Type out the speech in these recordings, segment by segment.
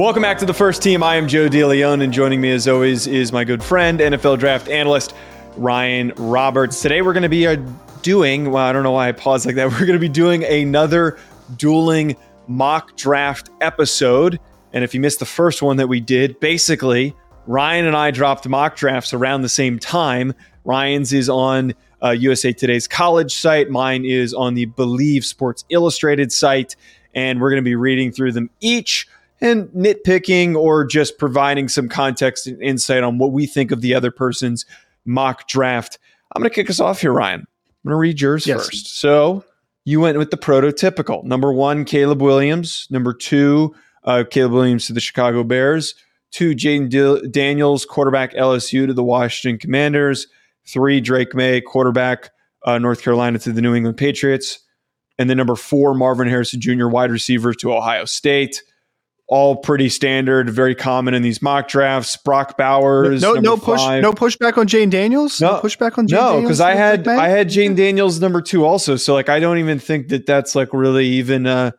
Welcome back to the first team. I am Joe DeLeone, and joining me as always is my good friend, NFL draft analyst Ryan Roberts. Today we're going to be uh, doing, well, I don't know why I paused like that. We're going to be doing another dueling mock draft episode. And if you missed the first one that we did, basically, Ryan and I dropped mock drafts around the same time. Ryan's is on uh, USA Today's college site, mine is on the Bleav Sports Illustrated site. And we're going to be reading through them each and nitpicking or just providing some context and insight on what we think of the other person's mock draft. I'm going to kick us off here, Ryan. I'm going to read yours yes. first. So you went with the prototypical number one, Caleb Williams. Number two, uh, Caleb Williams to the Chicago Bears. Two, Jayden D- Daniels, quarterback LSU to the Washington Commanders. Three, Drake Maye, quarterback uh, North Carolina to the New England Patriots. And then number four, Marvin Harrison Jr., wide receiver to Ohio State all pretty standard, very common in these mock drafts. Brock Bowers, no, no push, five. no pushback on Jayden Daniels. No, no pushback on Jayden no, because I had I had Jayden Daniels number two also. So like, I don't even think that that's like really even a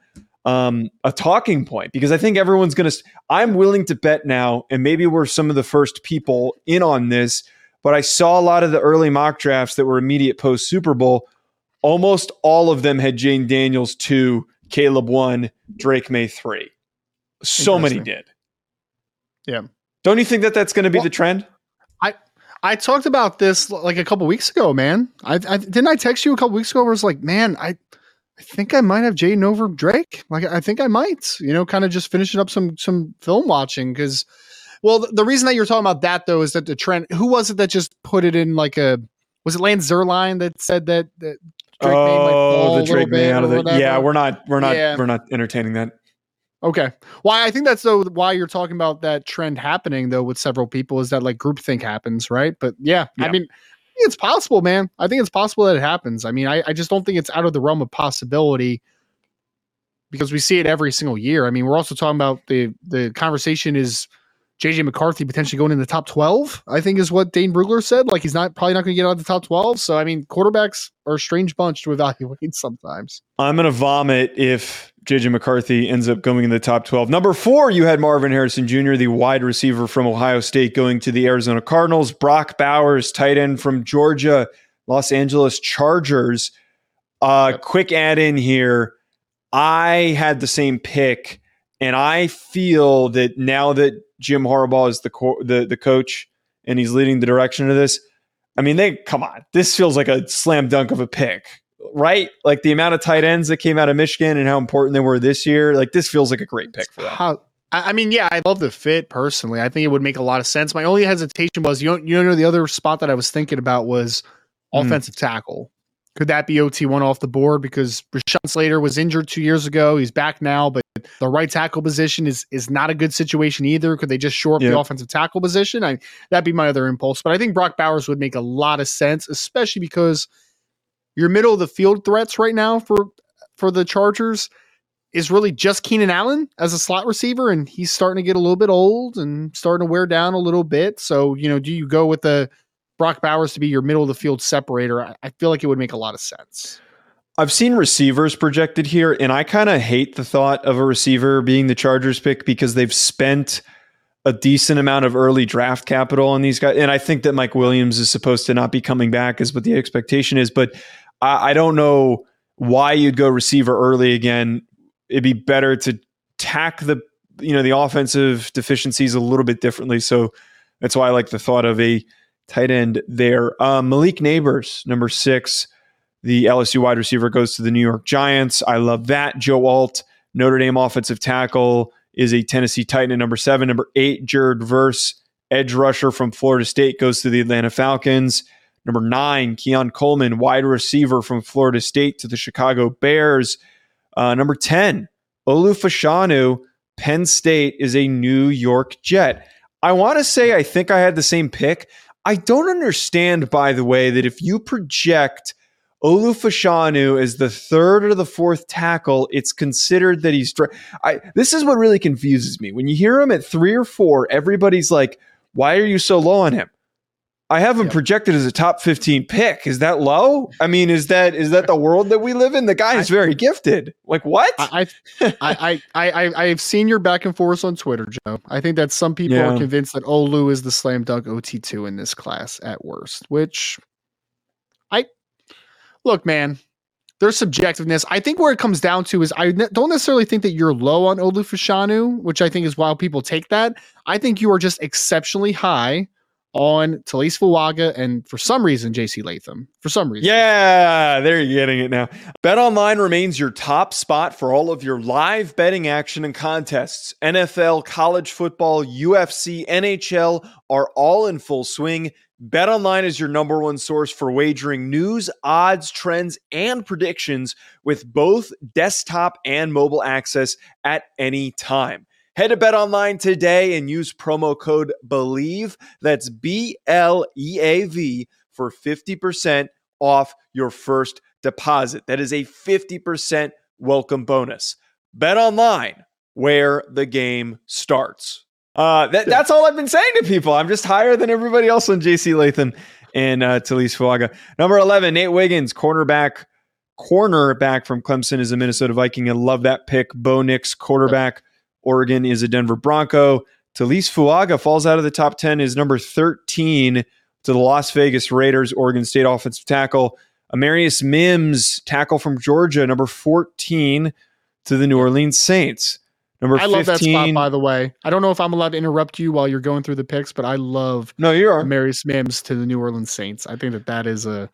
um, a talking point because I think everyone's gonna. I'm willing to bet now, and maybe we're some of the first people in on this. But I saw a lot of the early mock drafts that were immediate post Super Bowl. Almost all of them had Jayden Daniels two, Caleb one, Drake Maye three. So many did. Yeah. Don't you think that that's going to be well, the trend? I I talked about this like a couple weeks ago, man. I, I didn't I text you a couple weeks ago. Where I was like, man, I I think I might have Jayden over Drake. Like I think I might. You know, kind of just finishing up some some film watching because. Well, the, the reason that you're talking about that though is that the trend. Who was it that just put it in like a? Was it Lance Zierlein that said that that Drake oh, the Drake Maye out of the. Yeah, we're not. We're not. Yeah. We're not entertaining that. Okay. Why I think that's though why you're talking about that trend happening though with several people is that like groupthink happens, right? But yeah, yeah. I mean, it's possible, man. I think it's possible that it happens. I mean, I, I just don't think it's out of the realm of possibility because we see it every single year. I mean, we're also talking about the the conversation is JJ McCarthy potentially going in the top 12, I think is what Dane Brugler said. Like he's not probably not going to get out of the top 12. So, I mean, quarterbacks are a strange bunch to evaluate sometimes. I'm going to vomit if JJ McCarthy ends up going in the top 12. Number four, you had Marvin Harrison Jr., the wide receiver from Ohio State, going to the Arizona Cardinals. Brock Bowers, tight end from Georgia, Los Angeles Chargers. Uh. Quick add in here. I had the same pick, and I feel that now that Jim Harbaugh is the co- the the coach and he's leading the direction of this. I mean, they come on. This feels like a slam dunk of a pick, right? Like the amount of tight ends that came out of Michigan and how important they were this year. Like this feels like a great pick for them. How, I mean, yeah, I love the fit personally. I think it would make a lot of sense. My only hesitation was you know, you know the other spot that I was thinking about was mm. offensive tackle. Could that be OT1 off the board? Because Rashawn Slater was injured two years ago. He's back now, but the right tackle position is is not a good situation either. Could they just shore up the offensive tackle position? I, that'd be my other impulse. But I think Brock Bowers would make a lot of sense, especially because your middle of the field threats right now for for the Chargers is really just Keenan Allen as a slot receiver, and he's starting to get a little bit old and starting to wear down a little bit. So, you know, do you go with the Brock Bowers to be your middle of the field separator, I, I feel like it would make a lot of sense. I've seen receivers projected here, and I kind of hate the thought of a receiver being the Chargers pick because they've spent a decent amount of early draft capital on these guys. And I think that Mike Williams is supposed to not be coming back, is what the expectation is. But I, I don't know why you'd go receiver early again. It'd be better to tack the you know the offensive deficiencies a little bit differently. So that's why I like the thought of a tight end there. Um, Malik Nabers, number six, the LSU wide receiver, goes to the New York Giants. I love that. Joe Alt, Notre Dame offensive tackle, is a Tennessee Titan at number seven. Number eight, Jared Verse, edge rusher from Florida State, goes to the Atlanta Falcons. Number nine, Keon Coleman, wide receiver from Florida State to the Chicago Bears. Uh, number 10, Olu Fashanu, Penn State is a New York Jet. I want to say I think I had the same pick. I don't understand, by the way, that if you project Olu Fashanu as the third or the fourth tackle, it's considered that he's. I, this is what really confuses me. When you hear him at three or four, everybody's like, "Why are you so low on him?" I have him projected as a top 15 pick. Is that low? I mean, is that is that the world that we live in? The guy is very gifted. Like what? I I, I I I I've seen your back and forth on Twitter, Joe. I think that some people yeah. are convinced that oh, Olu is the slam dunk OT2 in this class at worst, which I look, man, there's subjectiveness. I think where it comes down to is I don't necessarily think that you're low on Olu Fashanu, which I think is why people take that. I think you are just exceptionally high on Taliese Fuaga and for some reason JC Latham. For some reason. Yeah, there you're getting it now. Bet online remains your top spot for all of your live betting action and contests. NFL, college football, UFC, NHL are all in full swing. Bet online is your number one source for wagering news, odds, trends, and predictions with both desktop and mobile access at any time. Head to Bet Online today and use promo code BLEAV. That's B L E A V for 50% off your first deposit. That is a 50% welcome bonus. Bet Online, where the game starts. Uh, that, that's all I've been saying to people. I'm just higher than everybody else on JC Latham and uh, Taliese Fuaga. Number 11, Nate Wiggins, cornerback. Cornerback from Clemson is a Minnesota Viking. I love that pick. Bo Nix, quarterback. Oregon is a Denver Bronco. Taliese Fuaga falls out of the top 10, is number 13 to the Las Vegas Raiders, Oregon State offensive tackle. Amarius Mims, tackle from Georgia, number 14 to the New Orleans Saints. Number I 15, love that spot, by the way. I don't know if I'm allowed to interrupt you while you're going through the picks, but I love no, you are Amarius Mims to the New Orleans Saints. I think that that is a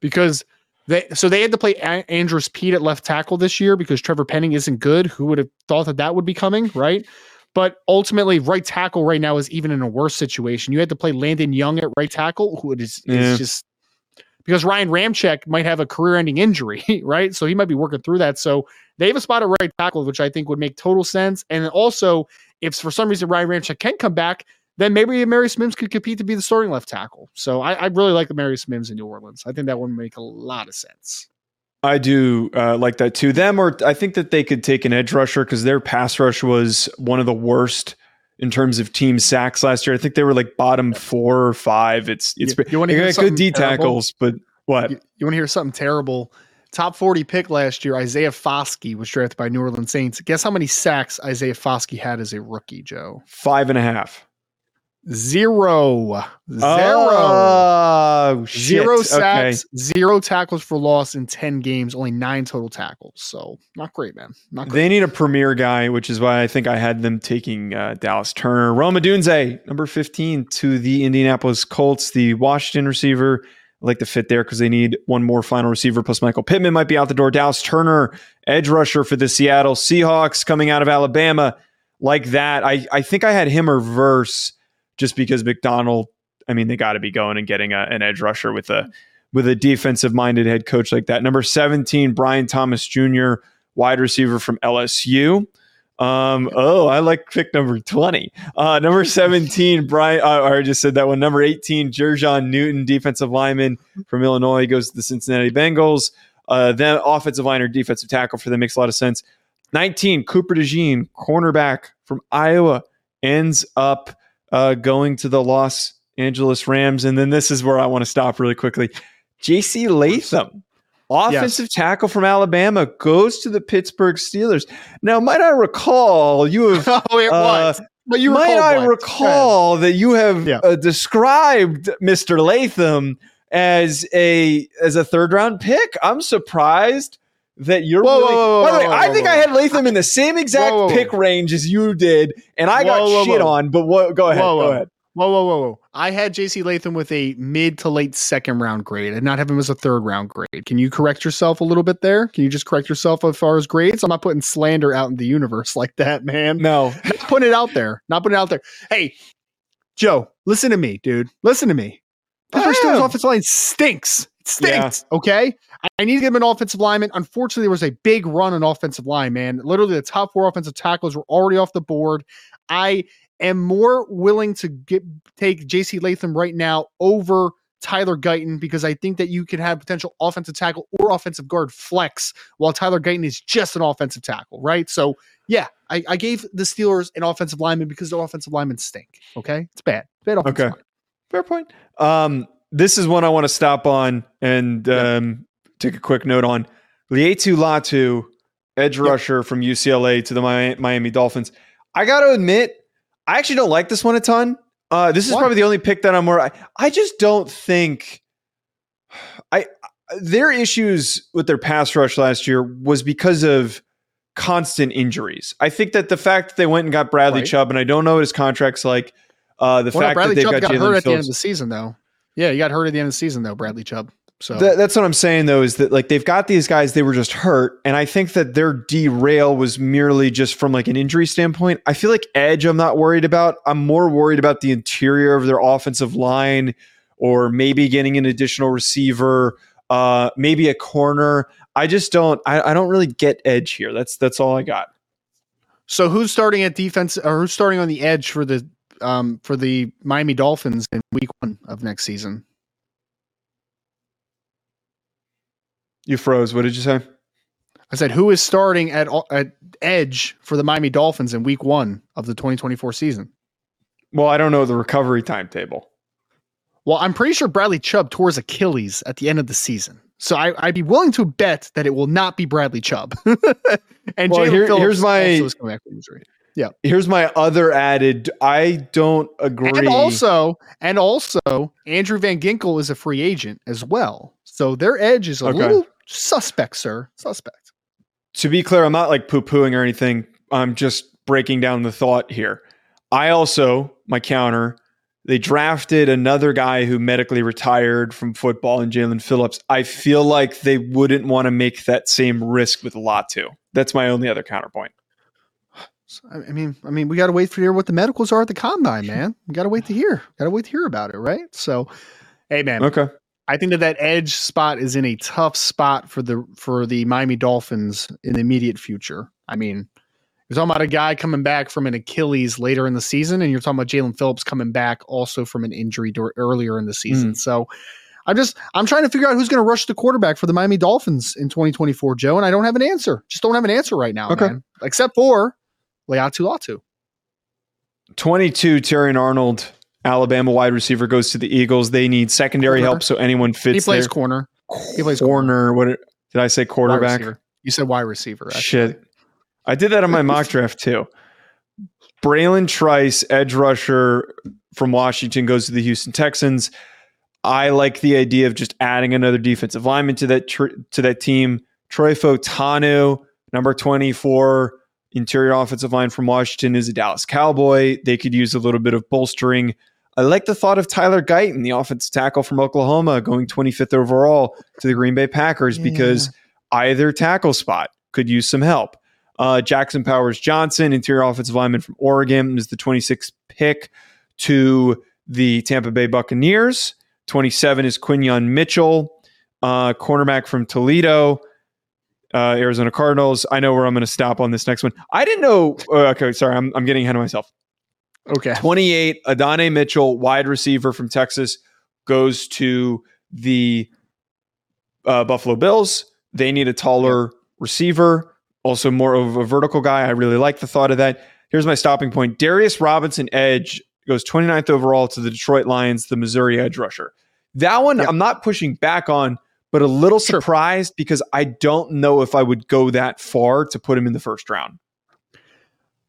because – they so they had to play a- Andrus Peat at left tackle this year because Trevor Penning isn't good. Who would have thought that that would be coming, right? But ultimately, right tackle right now is even in a worse situation. You had to play Landon Young at right tackle, who is, yeah. is just because Ryan Ramczyk might have a career-ending injury, right? So he might be working through that. So they have a spot at right tackle, which I think would make total sense. And also, if for some reason Ryan Ramczyk can come back, then maybe Marius Mims could compete to be the starting left tackle. So I, I really like the Marius Mims in New Orleans. I think that would make a lot of sense. I do uh, like that too. Them or I think that they could take an edge rusher because their pass rush was one of the worst in terms of team sacks last year. I think they were like bottom four or five. It's it's you, you want to hear good D tackles, but what you, you want to hear something terrible? Top 40 pick last year, Isaiah Foskey was drafted by New Orleans Saints. Guess how many sacks Isaiah Foskey had as a rookie, Joe? Five and a half. Zero. Zero. Oh, zero sacks, okay. zero tackles for loss in 10 games, only nine total tackles. So not great, man. Not great. They need a premier guy, which is why I think I had them taking uh, Dallas Turner. Rome Odunze, number 15 to the Indianapolis Colts, the Washington receiver. I like the fit there because they need one more final receiver, plus Michael Pittman might be out the door. Dallas Turner, edge rusher for the Seattle Seahawks coming out of Alabama. Like that. I, I think I had him reverse just because Macdonald, I mean, they got to be going and getting a, an edge rusher with a with a defensive minded head coach like that. Number 17, Brian Thomas Jr., wide receiver from LSU. Um, oh, I like pick number 20. Uh, number 17, Brian, uh, I just said that one. Number 18, Jer'Zhan Newton, defensive lineman from Illinois, goes to the Cincinnati Bengals. Uh, then offensive line or defensive tackle for them makes a lot of sense. 19, Cooper DeJean, cornerback from Iowa, ends up uh, going to the Los Angeles Rams. And then this is where I want to stop really quickly. JC Latham, offensive yes. tackle from Alabama, goes to the Pittsburgh Steelers. Now, might I recall you have. oh, it uh, was. But you might I recall that you have yeah. uh, described Mr. Latham as a as a third round pick. I'm surprised that you're whoa, really. Whoa, whoa, by the way, I think I had Latham in the same exact pick range as you did, and I got shit on. But what? Go ahead. Go ahead. Whoa, whoa, whoa, whoa! I had JC Latham with a mid to late second round grade. I did not have him as a third round grade. Can you correct yourself a little bit there? Can you just correct yourself as far as grades? I'm not putting slander out in the universe like that, man. No, not putting it out there. Not putting it out there. Hey, Joe, listen to me, dude. Listen to me. Pittsburgh Steelers offensive line stinks stinks. Okay. I, I need to give him an offensive lineman. Unfortunately, there was a big run on offensive line, man. Literally, the top four offensive tackles were already off the board. I am more willing to get take JC Latham right now over Tyler Guyton because I think that you can have potential offensive tackle or offensive guard flex while Tyler Guyton is just an offensive tackle, right? So yeah, I, I gave the Steelers an offensive lineman because the offensive linemen stink. Okay, it's bad. Bad offensive Okay. lineman. Fair point. Um, this is one I want to stop on and um, take a quick note on. Laiatu Latu, edge rusher from UCLA to the Miami Dolphins. I got to admit, I actually don't like this one a ton. Uh, this is Why? probably the only pick that I'm more. I, I just don't think. I their issues with their pass rush last year was because of constant injuries. I think that the fact that they went and got Bradley Right. Chubb, and I don't know what his contract's like. Uh, the Well, fact Bradley that Chubb got, got, Jaelan hurt at the end of the season, though. Yeah, he got hurt at the end of the season, though. Bradley Chubb. So Th- that's what I'm saying though, is that like they've got these guys, they were just hurt. And I think that their derail was merely just from like an injury standpoint. I feel like edge, I'm not worried about. I'm more worried about the interior of their offensive line or maybe getting an additional receiver, uh, maybe a corner. I just don't I, I don't really get edge here. That's that's all I got. So who's starting at defense or who's starting on the edge for the um for the Miami Dolphins in week one of next season? You froze. What did you say? I said who is starting at at edge for the Miami Dolphins in week one of the 2024 season? Well, I don't know the recovery timetable. Well, I'm pretty sure Bradley Chubb tore his Achilles at the end of the season. So I, I'd be willing to bet that it will not be Bradley Chubb. and Well, here- here's my- also is coming back from injury. Here's my other added. I don't agree. And also, and also, Andrew Van Ginkel is a free agent as well. So their edge is a Okay. little suspect, sir. Suspect. to be clear, I'm not like poo pooing or anything. I'm just breaking down the thought here. I also, my counter, they drafted another guy who medically retired from football in Jaelan Phillips. I feel like they wouldn't want to make that same risk with Latu. That's my only other counterpoint. So, I mean, I mean, we got to wait for hear what the medicals are at the combine, man. We got to wait to hear. Got to wait to hear about it, right? So, hey, man, Okay. I think that that edge spot is in a tough spot for the for the Miami Dolphins in the immediate future. I mean, you're talking about a guy coming back from an Achilles later in the season, and you're talking about Jaelan Phillips coming back also from an injury earlier in the season. Hmm. So, I'm just I'm trying to figure out who's going to rush the quarterback for the Miami Dolphins in 2024, Joe, and I don't have an answer. Just don't have an answer right now, Okay. man. Except for Laiatu Latu. 22, Terrion Arnold, Alabama wide receiver, goes to the Eagles. They need secondary Corner. help, so anyone fits He plays there. corner. He plays corner. What did I say? Quarterback. You said wide receiver. actually. Shit. I did that on my mock draft too. Bralen Trice, edge rusher from Washington, goes to the Houston Texans. I like the idea of just adding another defensive lineman to that tr- to that team. Troy Fautanu, number 24, interior offensive line from Washington, is a Dallas Cowboy. They could use a little bit of bolstering. I like the thought of Tyler Guyton, the offensive tackle from Oklahoma, going 25th overall to the Green Bay Packers because either tackle spot could use some help. Uh, Jackson Powers Johnson, interior offensive lineman from Oregon, is the 26th pick to the Tampa Bay Buccaneers. 27 is Quinyon Mitchell, uh, cornerback from Toledo, uh, Arizona Cardinals. I know where I'm going to stop on this next one. I didn't know. uh, okay, sorry, I'm, I'm getting ahead of myself. Okay. 28, Adonai Mitchell, wide receiver from Texas, goes to the uh, Buffalo Bills. They need a taller receiver, also more of a vertical guy. I really like the thought of that. Here's my stopping point Darius Robinson, edge, goes 29th overall to the Detroit Lions, the Missouri edge rusher. That one Yep. I'm not pushing back on, but a little Sure. surprised because I don't know if I would go that far to put him in the first round.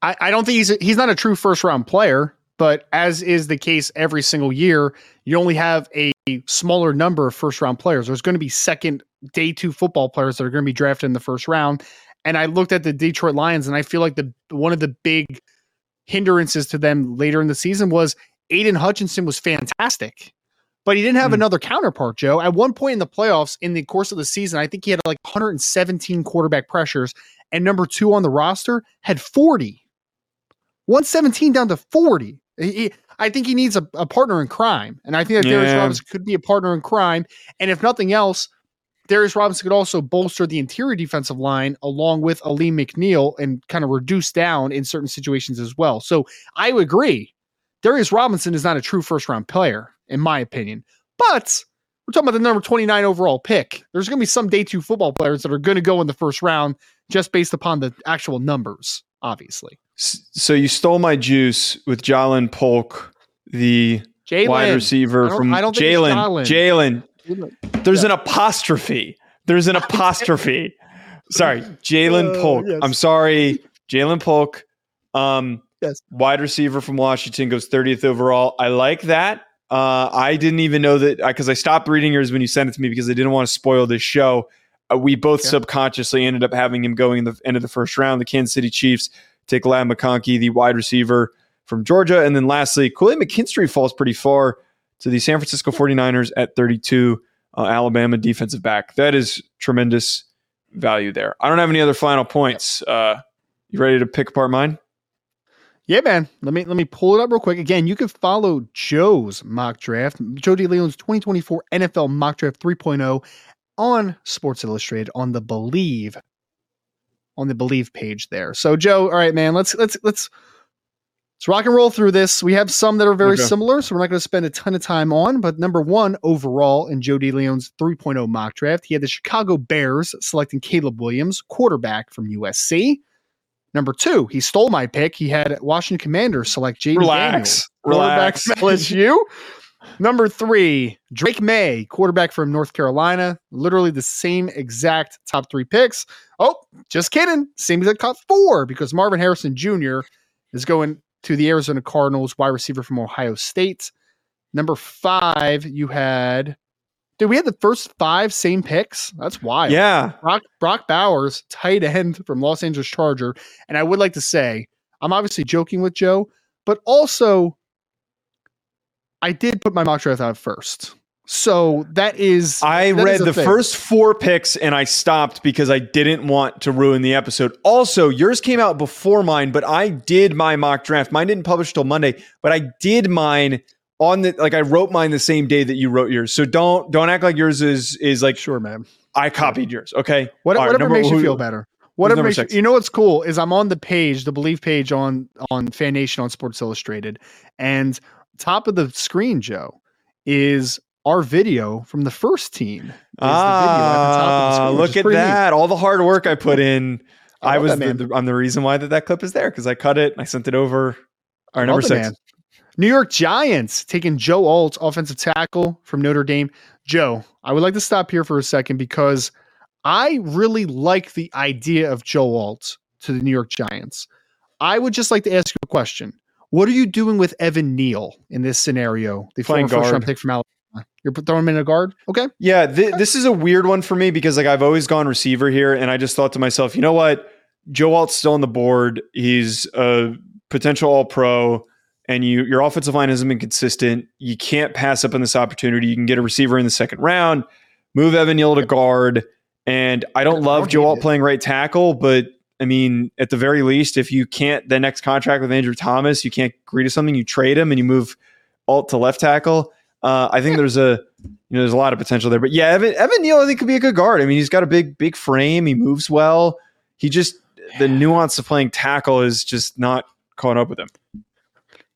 I, I don't think he's a, he's not a true first round player, but as is the case every single year, you only have a smaller number of first round players. There's going to be second day two football players that are going to be drafted in the first round. And I looked at the Detroit Lions, and I feel like the one of the big hindrances to them later in the season was Aidan Hutchinson was fantastic, but he didn't have Hmm. another counterpart. Joe, at one point in the playoffs, in the course of the season, I think he had like 117 quarterback pressures, and number two on the roster had 40. 117 down to 40. He, he- I think he needs a, a partner in crime, and I think that Darius Yeah. Robinson could be a partner in crime. And if nothing else, Darius Robinson could also bolster the interior defensive line along with Alim McNeill and kind of reduce down in certain situations as well. So I would agree. Darius Robinson is not a true first round player, in my opinion. But we're talking about the number 29 overall pick. There's going to be some day two football players that are going to go in the first round just based upon the actual numbers, obviously. So you stole my juice with Jalen Polk, the Jalen. wide receiver from I don't think it's Jalen. Jalen. Jalen. There's an apostrophe. There's an apostrophe. Sorry, Jalen Uh, Polk. yes. I'm sorry, Jalen Polk. Um, Yes. wide receiver from Washington goes 30th overall. I like that. Uh, I didn't even know that because I stopped reading yours when you sent it to me because I didn't want to spoil this show. Uh, we both Yeah. subconsciously ended up having him going in the end of the first round. The Kansas City Chiefs take Ladd McConkey, the wide receiver from Georgia. And then lastly, Kool-Aid McKinstry falls pretty far to the San Francisco 49ers at 32, uh, Alabama defensive back. That is tremendous value there. I don't have any other final points. Uh, you ready to pick apart mine? Yeah, man. Let me let me pull it up real quick. Again, you can follow Joe's mock draft, Joe DeLeone's 2024 NFL mock draft 3.0 on Sports Illustrated on the Bleav on the Bleav page there. So, Joe, all right, man. Let's let's let's let's rock and roll through this. We have some that are very Okay. similar, so we're not going to spend a ton of time on. But number one overall in Joe DeLeone's 3.0 mock draft, he had the Chicago Bears selecting Caleb Williams, quarterback from USC. Number two, he stole my pick. He had Washington Commanders select Jayden Relax. Relax. from LSU. Number three, Drake Maye, quarterback from North Carolina. Literally the same exact top three picks. Oh, just kidding. Same exact top four because Marvin Harrison Jr. is going to the Arizona Cardinals, wide receiver from Ohio State. Number five, you had. Dude, we had the first five same picks. That's wild. Yeah. Brock Brock Bowers, tight end from Los Angeles Charger. And I would like to say, I'm obviously joking with Joe, but also I did put my mock draft out first. So that is I that read is the thing. first four picks and I stopped because I didn't want to ruin the episode. Also, yours came out before mine, but I did my mock draft. Mine didn't publish till Monday, but I did mine on the like I wrote mine the same day that you wrote yours. So don't don't act like yours is is like sure, man. I copied yours. Okay. What, All right, whatever number- makes you feel better. Whatever makes you, you know what's cool is I'm on the page, the Bleav page on on Fan Nation on Sports Illustrated, and top of the screen, Joe, is our video from the first team. Is the video at the top of the Ah, screen, look at pretty neat. that! All the hard work I put in. I I, was that, the, man. the, I'm the reason why that that clip is there because I cut it. I sent it over. All right, number six. man. New York Giants taking Joe Alt, offensive tackle from Notre Dame. Joe, I would like to stop here for a second because I really like the idea of Joe Alt to the New York Giants. I would just like to ask you a question. What are you doing with Evan Neal in this scenario? The Playing former first round pick from Alabama. You're throwing him in a guard? Okay. Yeah, th- this is a weird one for me because like I've always gone receiver here, and I just thought to myself, you know what? Joe Alt's still on the board. He's a potential All Pro, and you your offensive line hasn't been consistent. You can't pass up on this opportunity. You can get a receiver in the second round, move Evan Neal to guard, and I don't love don't Joe Alt playing right tackle, but I mean, at the very least, if you can't the next contract with Andrew Thomas, you can't agree to something, you trade him and you move Alt to left tackle. Uh, I think there's a you know there's a lot of potential there. But yeah, Evan Evan Neal I think could be a good guard. I mean, he's got a big big frame. He moves well. He just the nuance of playing tackle is just not caught up with him.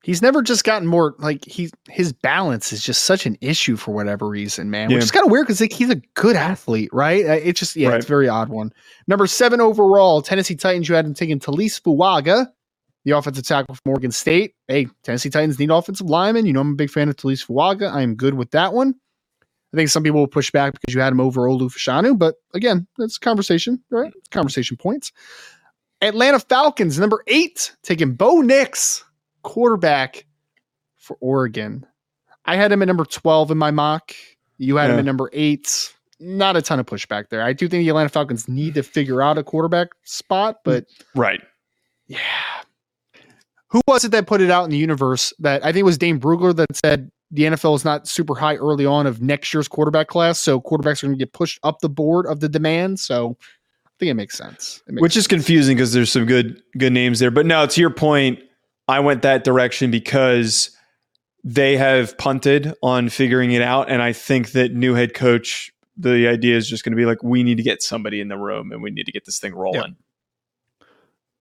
He's never just gotten more like he his balance is just such an issue for whatever reason, man. Yeah. Which is kind of weird because like, he's a good athlete, right? Uh, It's just yeah, Right. it's a very odd one. Number seven overall, Tennessee Titans. You had him taking Taliese Fuaga, the offensive tackle from Oregon State. Hey, Tennessee Titans need offensive linemen. You know I'm a big fan of Taliese Fuaga. I am good with that one. I think some people will push back because you had him over Olu Fashanu, but again, that's conversation, right? Conversation points. Atlanta Falcons, number eight, taking Bo Nix, quarterback for Oregon. I had him at number 12 in my mock. You had him at number eight. Not a ton of pushback there. I do think the Atlanta Falcons need to figure out a quarterback spot, but Right. yeah. Who was it that put it out in the universe that I think it was Dane Brugler that said the NFL is not super high early on of next year's quarterback class, so quarterbacks are going to get pushed up the board of the demand. So I think it makes sense. It makes Which is confusing because there's some good good names there. But now to your point, I went that direction because they have punted on figuring it out. And I think that new head coach, the idea is just going to be like, we need to get somebody in the room and we need to get this thing rolling.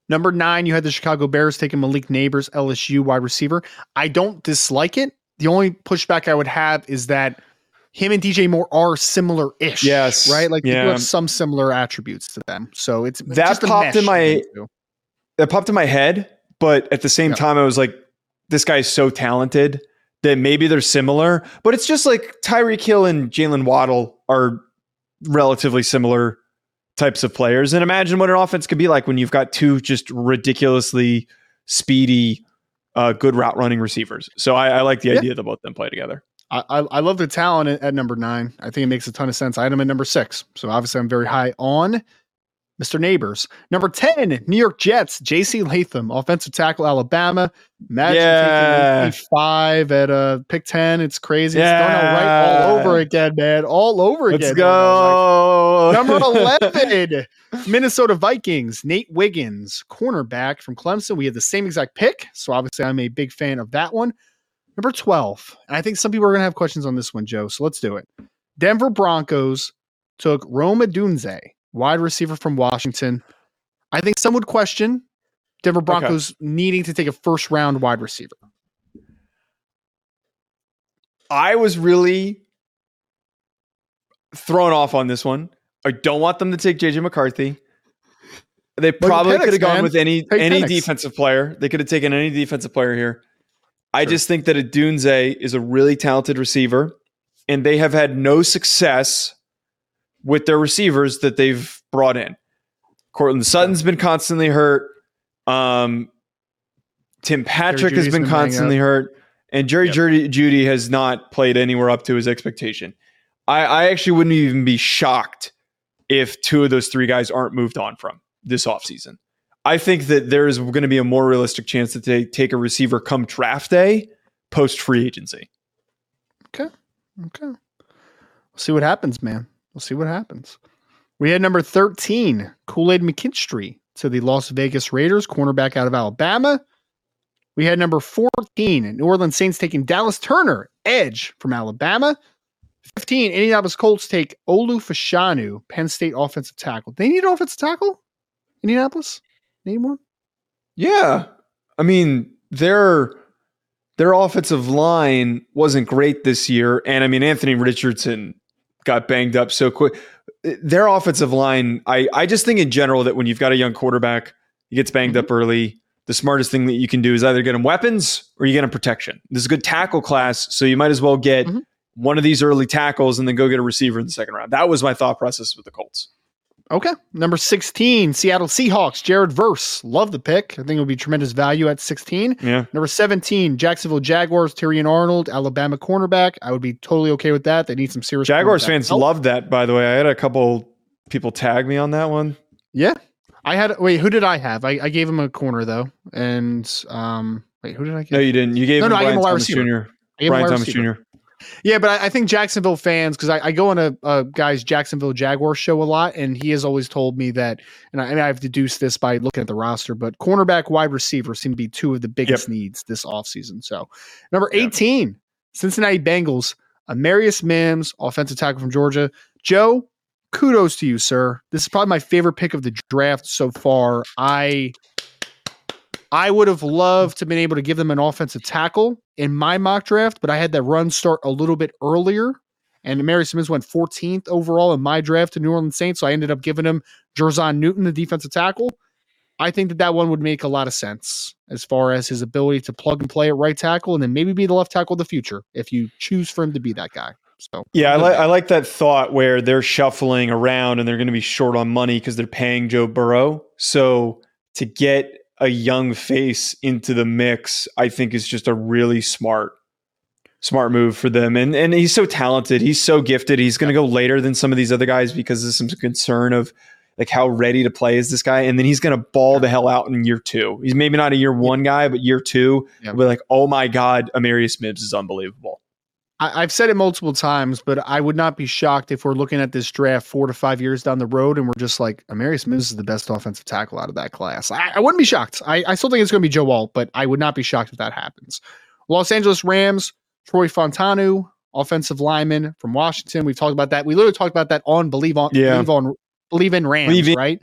Number nine, you had the Chicago Bears taking Malik Nabers, LSU wide receiver. I don't dislike it. The only pushback I would have is that him and DJ Moore are similar ish. Yes. Right? Like they do have some similar attributes to them. So it's That popped in my-. That popped in my head, but at the same Yeah. time, I was like, this guy's so talented that maybe they're similar. But it's just like Tyreek Hill and Jaylen Waddle are relatively similar types of players. And imagine what an offense could be like when you've got two just ridiculously speedy, uh, good route running receivers. So I, I like the Yeah. idea that both of them play together. I, I, I love the talent at, at number nine. I think it makes a ton of sense. I had him at number six. So obviously I'm very high on Mr. Nabers. Number 10, New York Jets, JC Latham, offensive tackle, Alabama. Imagine Yeah. taking five at uh, pick 10. It's crazy. It's Darnell Wright all over again, man. All over again. Let's again. go. Number 11, Minnesota Vikings, Nate Wiggins, cornerback from Clemson. We had the same exact pick. So obviously, I'm a big fan of that one. Number 12, and I think some people are going to have questions on this one, Joe. So let's do it. Denver Broncos took Rome Odunze, wide receiver from Washington. I think some would question Denver Broncos needing to take a first round wide receiver. I was really thrown off on this one. I don't want them to take JJ McCarthy. They probably could have gone man. with any Take any Penix. defensive player. They could have taken any defensive player here. I just think that a Odunze is a really talented receiver, and they have had no success with their receivers that they've brought in. Courtland Sutton's been constantly hurt. Um, Tim Patrick has been been constantly hurt, and Jerry Yep. Jeudy, Jeudy has not played anywhere up to his expectation. I, I actually wouldn't even be shocked if two of those three guys aren't moved on from this offseason. I think that there is going to be a more realistic chance that they take a receiver come draft day, post free agency. Okay. Okay. We'll see what happens, man. We'll see what happens. We had number 13, Kool Aid McKinstry to the Las Vegas Raiders, cornerback out of Alabama. We had number 14, New Orleans Saints taking Dallas Turner, edge from Alabama. 15, Indianapolis Colts take Olu Fashanu, Penn State offensive tackle. They need an offensive tackle? Indianapolis? Need one? Yeah. I mean, their their offensive line wasn't great this year. And I mean, Anthony Richardson got banged up so quick. Their offensive line, I, I just think in general that when you've got a young quarterback, he gets banged up early. The smartest thing that you can do is either get him weapons or you get him protection. This is a good tackle class, so you might as well get Mhm. one of these early tackles and then go get a receiver in the second round. That was my thought process with the Colts. Okay. Number 16, Seattle Seahawks, Jared Verse. Love the pick. I think it would be tremendous value at 16. Yeah. Number 17, Jacksonville Jaguars, Terrion Arnold, Alabama cornerback. I would be totally okay with that. They need some serious Jaguars fans help. loved that, by the way. I had a couple people tag me on that one. Yeah. I had wait, who did I have? I, I gave him a corner though. And um wait, who did I give? No, you didn't. You gave No, him no, I gave him a wide Thomas receiver. Jr. I gave him a Brian Thomas receiver. Jr. Yeah, but I, I think Jacksonville fans, because I, I go on a, a guy's Jacksonville Jaguar show a lot, and he has always told me that, and I, and I've deduced this by looking at the roster, but cornerback, wide receiver seem to be two of the biggest needs this offseason. So, number Yep. 18, Cincinnati Bengals, Amarius Mims, offensive tackle from Georgia. Joe, kudos to you, sir. This is probably my favorite pick of the draft so far. I I would have loved to have been able to give them an offensive tackle in my mock draft, but I had that run start a little bit earlier. And Mary Simmons went 14th overall in my draft to New Orleans Saints. So I ended up giving him Jer'Zhan Newton, the defensive tackle. I think that that one would make a lot of sense as far as his ability to plug and play at right tackle and then maybe be the left tackle of the future if you choose for him to be that guy. So Yeah, I like I like that thought where they're shuffling around and they're going to be short on money because they're paying Joe Burrow. So to get a young face into the mix, I think is just a really smart smart move for them. And and he's so talented. He's so gifted. He's going to go later than some of these other guys because there's some concern of like how ready to play is this guy, and then he's going to ball the hell out in year two. He's maybe not a year one guy, but year two, Yeah. be like, oh my god, Amarius Mims is unbelievable. I, I've said it multiple times, but I would not be shocked if we're looking at this draft four to five years down the road and we're just like, Amarius Mims is the best offensive tackle out of that class. I, I wouldn't be shocked. I, I still think it's going to be Joe Alt, but I would not be shocked if that happens. Los Angeles Rams, Troy Fautanu, offensive lineman from Washington. We've talked about that. We literally talked about that on Believe on Yeah. Believe on Believe in Rams, Believe in- right?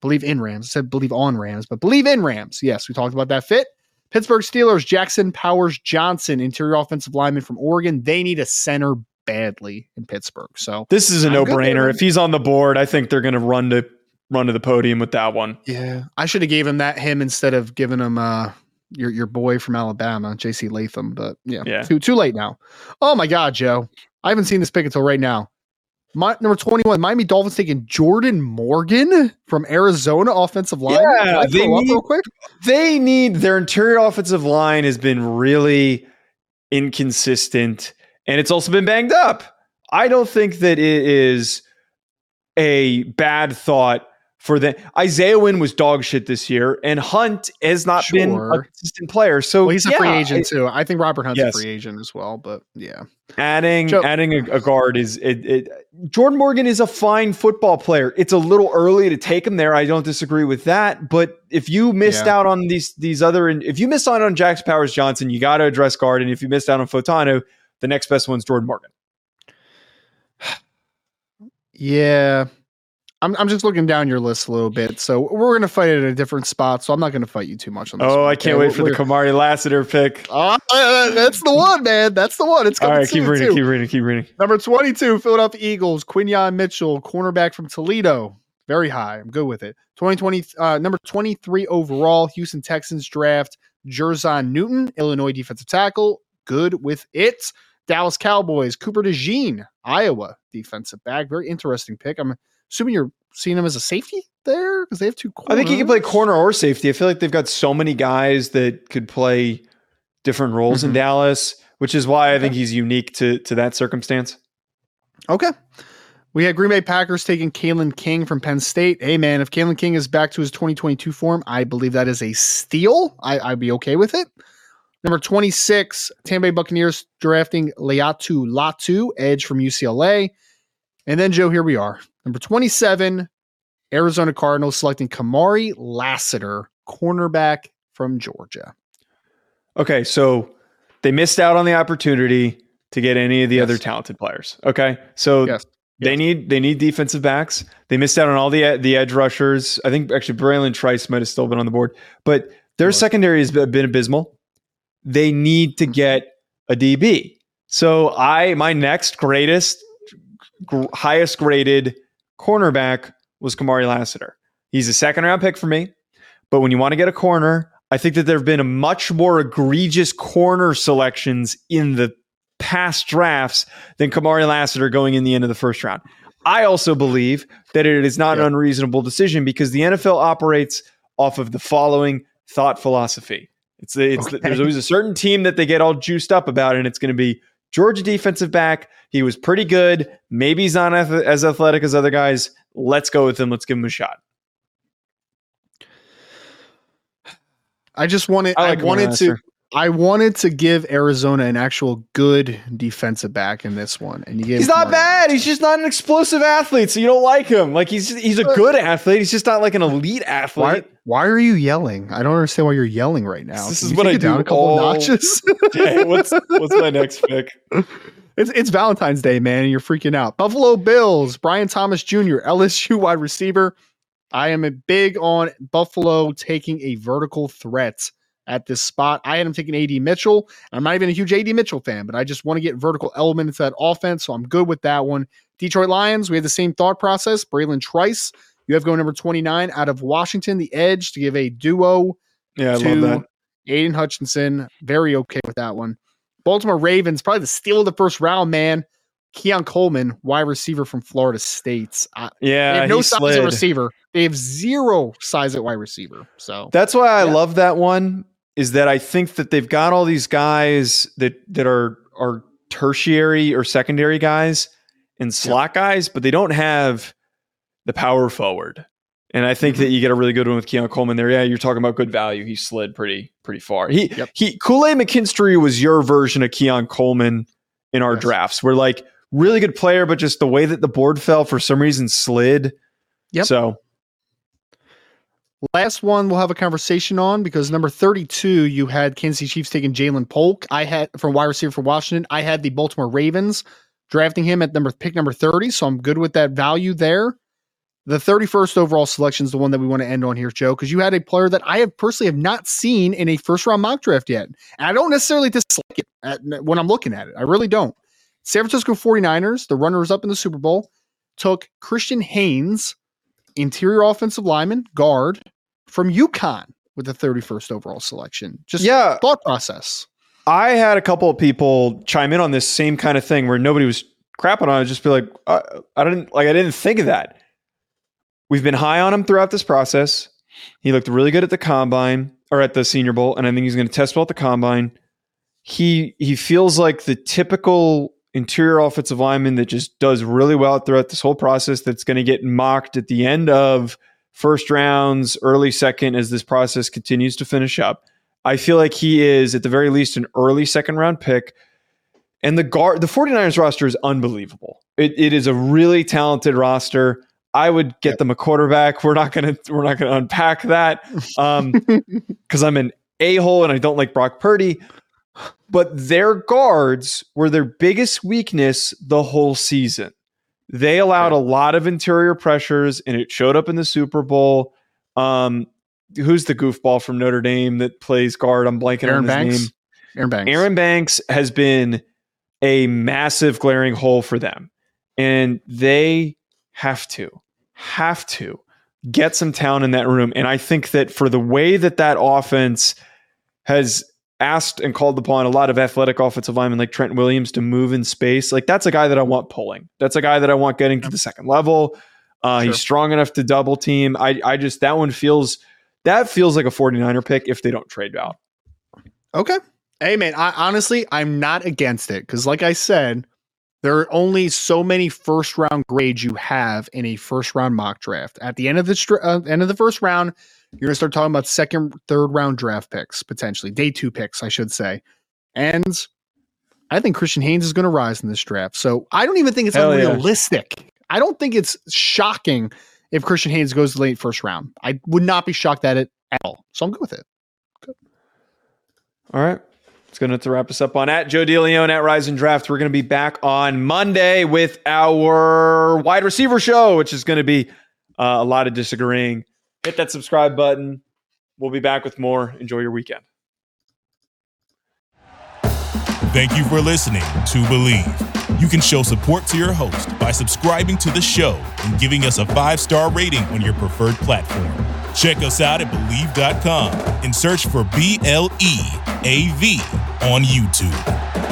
Believe in Rams. I said believe on Rams, but believe in Rams. Yes, we talked about that fit. Pittsburgh Steelers, Jackson Powers Johnson, interior offensive lineman from Oregon. They need a center badly in Pittsburgh. So This is a no brainer. If he's on the board, I think they're going to run to run to the podium with that one. yeah, I should have gave him that him instead of giving him uh your your boy from Alabama, JC Latham. But yeah, Yeah. too too late now. Oh my God, Joe. I haven't seen this pick until right now. My, number 21, Miami Dolphins taking Jordan Morgan from Arizona offensive line. Yeah, they need- real quick. They need their interior offensive line has been really inconsistent and it's also been banged up. I don't think that it is a bad thought for the Isaiah Wynn was dog shit this year, and Hunt has not been a consistent player. So Well, he's a free yeah, agent too. I think Robert Hunt's Yes. a free agent as well, but yeah. adding Joe- adding a, a guard is it, it Jordan Morgan is a fine football player. It's a little early to take him there. I don't disagree with that. But if you missed Yeah. out on these these other if you missed out on Jax Powers Johnson, you got to address guard. And if you missed out on Fautanu, the next best one's Jordan Morgan. Yeah. I'm, I'm just looking down your list a little bit. So we're going to fight it at a different spot. So I'm not going to fight you too much on this. Oh, one, I can't okay? wait for the We're- Kamari Lassiter pick. Ah, that's the one, man. That's the one. It's All coming right, keep reading, too. keep reading, keep reading. Number 22, Philadelphia Eagles, Quinyon Mitchell, cornerback from Toledo. Very high. I'm good with it. 2020, uh, number 23 overall, Houston Texans draft, Jer'Zhan Newton, Illinois defensive tackle. Good with it. Dallas Cowboys, Cooper DeJean, Iowa defensive back. Very interesting pick. I'm assuming you're seeing him as a safety there because they have two I think he can play corner or safety. I feel like they've got so many guys that could play different roles in Mhm. Dallas, which is why I think he's unique to to that circumstance. Okay. We had Green Bay Packers taking Kalen King from Penn State. Hey, man, if Kalen King is back to his 2022 form, I believe that is a steal. I, I'd be okay with it. Number 26, Tampa Bay Buccaneers drafting Laiatu Latu, edge from UCLA. And then, Joe, here we are. Number 27, Arizona Cardinals selecting Kamari Lassiter, cornerback from Georgia. Okay, so they missed out on the opportunity to get any of the Yes. other talented players. Okay, so Yes. they Yes. need they need defensive backs. They missed out on all the the edge rushers. I think actually Bralen Trice might have still been on the board, but their Sure. secondary has been been abysmal. They need to hmm. get a DB. So I my next greatest gr- highest graded cornerback was Kamari Lassiter. He's a second round pick for me. But when you want to get a corner, I think that there have been a much more egregious corner selections in the past drafts than Kamari Lassiter going in the end of the first round. I also believe that it is not Yeah. an unreasonable decision because the NFL operates off of the following thought philosophy. It's, it's Okay. there's always a certain team that they get all juiced up about, and it's going to be Georgia defensive back. He was pretty good. Maybe he's not as athletic as other guys. Let's go with him. Let's give him a shot. I just wanted I I, like Kamari wanted to. I wanted to give Arizona an actual good defensive back in this one, and you gave He's not Kamari bad. He's just not an explosive athlete, so you don't like him. Like he's he's a good athlete. He's just not like an elite athlete. Why, why are you yelling? I don't understand why you're yelling right now. This Can is what I it down do a couple notches. Okay, what's what's my next pick? it's it's Valentine's Day, man, and you're freaking out. Buffalo Bills, Brian Thomas Jr., LSU wide receiver. I am a big on Buffalo taking a vertical threat at this spot. I had him taking AD Mitchell. I'm not even a huge AD Mitchell fan, but I just want to get vertical element into that offense, so I'm good with that one. Detroit Lions, we had the same thought process. Bralen Trice, you have going number 29 out of Washington, the edge to give a duo Yeah, I to love that. Aidan Hutchinson. Very okay with that one. Baltimore Ravens, probably the steal of the first round, man. Keon Coleman, wide receiver from Florida State. Uh, they Yeah, have no size slid. at receiver. They have zero size at wide receiver. So That's why I Yeah. love that one. Is that I think that they've got all these guys that that are are tertiary or secondary guys and slot guys, but they don't have the power forward. And I think mm-hmm. that you get a really good one with Keon Coleman there. Yeah, you're talking about good value. He slid pretty pretty far. He yep. he Kool Aid McKinstry was your version of Keon Coleman in our yes. drafts. We're like really good player, but just the way that the board fell for some reason slid. Yep. So last one we'll have a conversation on because number 32, you had Kansas City Chiefs taking Jalen Polk. I had from wide receiver for Washington. I had the Baltimore Ravens drafting him at number pick number 30. So I'm good with that value there. The 31st overall selection is the one that we want to end on here, Joe, because you had a player that I have personally have not seen in a first round mock draft yet. And I don't necessarily dislike it at, when I'm looking at it. I really don't. San Francisco 49ers, the runners up in the Super Bowl, took Christian Haynes, interior offensive lineman, guard from UConn with the 31st overall selection. Just yeah. thought process. I had a couple of people chime in on this same kind of thing where nobody was crapping on it. Just be like, I, uh, I didn't like, I didn't think of that. We've been high on him throughout this process. He looked really good at the combine or at the Senior Bowl, and I think he's going to test well at the combine. He he feels like the typical interior offensive lineman that just does really well throughout this whole process. That's going to get mocked at the end of first rounds, early second, as this process continues to finish up. I feel like he is at the very least an early second round pick. And the guard, the 49ers roster is unbelievable. It, it is a really talented roster. I would get yep. them a quarterback. We're not gonna we're not gonna unpack that um, because I'm an a hole and I don't like Brock Purdy. But their guards were their biggest weakness the whole season. They allowed a lot of interior pressures, and it showed up in the Super Bowl. Um, who's the goofball from Notre Dame that plays guard? I'm blanking Aaron on his Banks? name. Aaron Banks. Aaron Banks has been a massive glaring hole for them, and they have to have to get some talent in that room. And I think that for the way that that offense has asked and called upon a lot of athletic offensive linemen like Trent Williams to move in space, like that's a guy that I want pulling. That's a guy that I want getting to the second level. Uh, sure. He's strong enough to double team. I, I just, that one feels, that feels like a 49er pick if they don't trade out. Okay. Hey, man, I, honestly, I'm not against it because, like I said, there are only so many first round grades you have in a first round mock draft. At the end of the uh, end of the first round, you're going to start talking about second, third round draft picks potentially, day two picks, I should say. And I think Christian Haynes is going to rise in this draft. So I don't even think it's Hell unrealistic. Yeah. I don't think it's shocking if Christian Haynes goes late first round. I would not be shocked at it at all. So I'm good with it. Good. All right. It's going to to wrap us up on at Joe DeLeone at Rise and Draft. We're going to be back on Monday with our wide receiver show, which is going to be uh, a lot of disagreeing. Hit that subscribe button. We'll be back with more. Enjoy your weekend. Thank you for listening to Bleav. You can show support to your host by subscribing to the show and giving us a five star rating on your preferred platform. Check us out at Bleav.com and search for B L E A V on YouTube.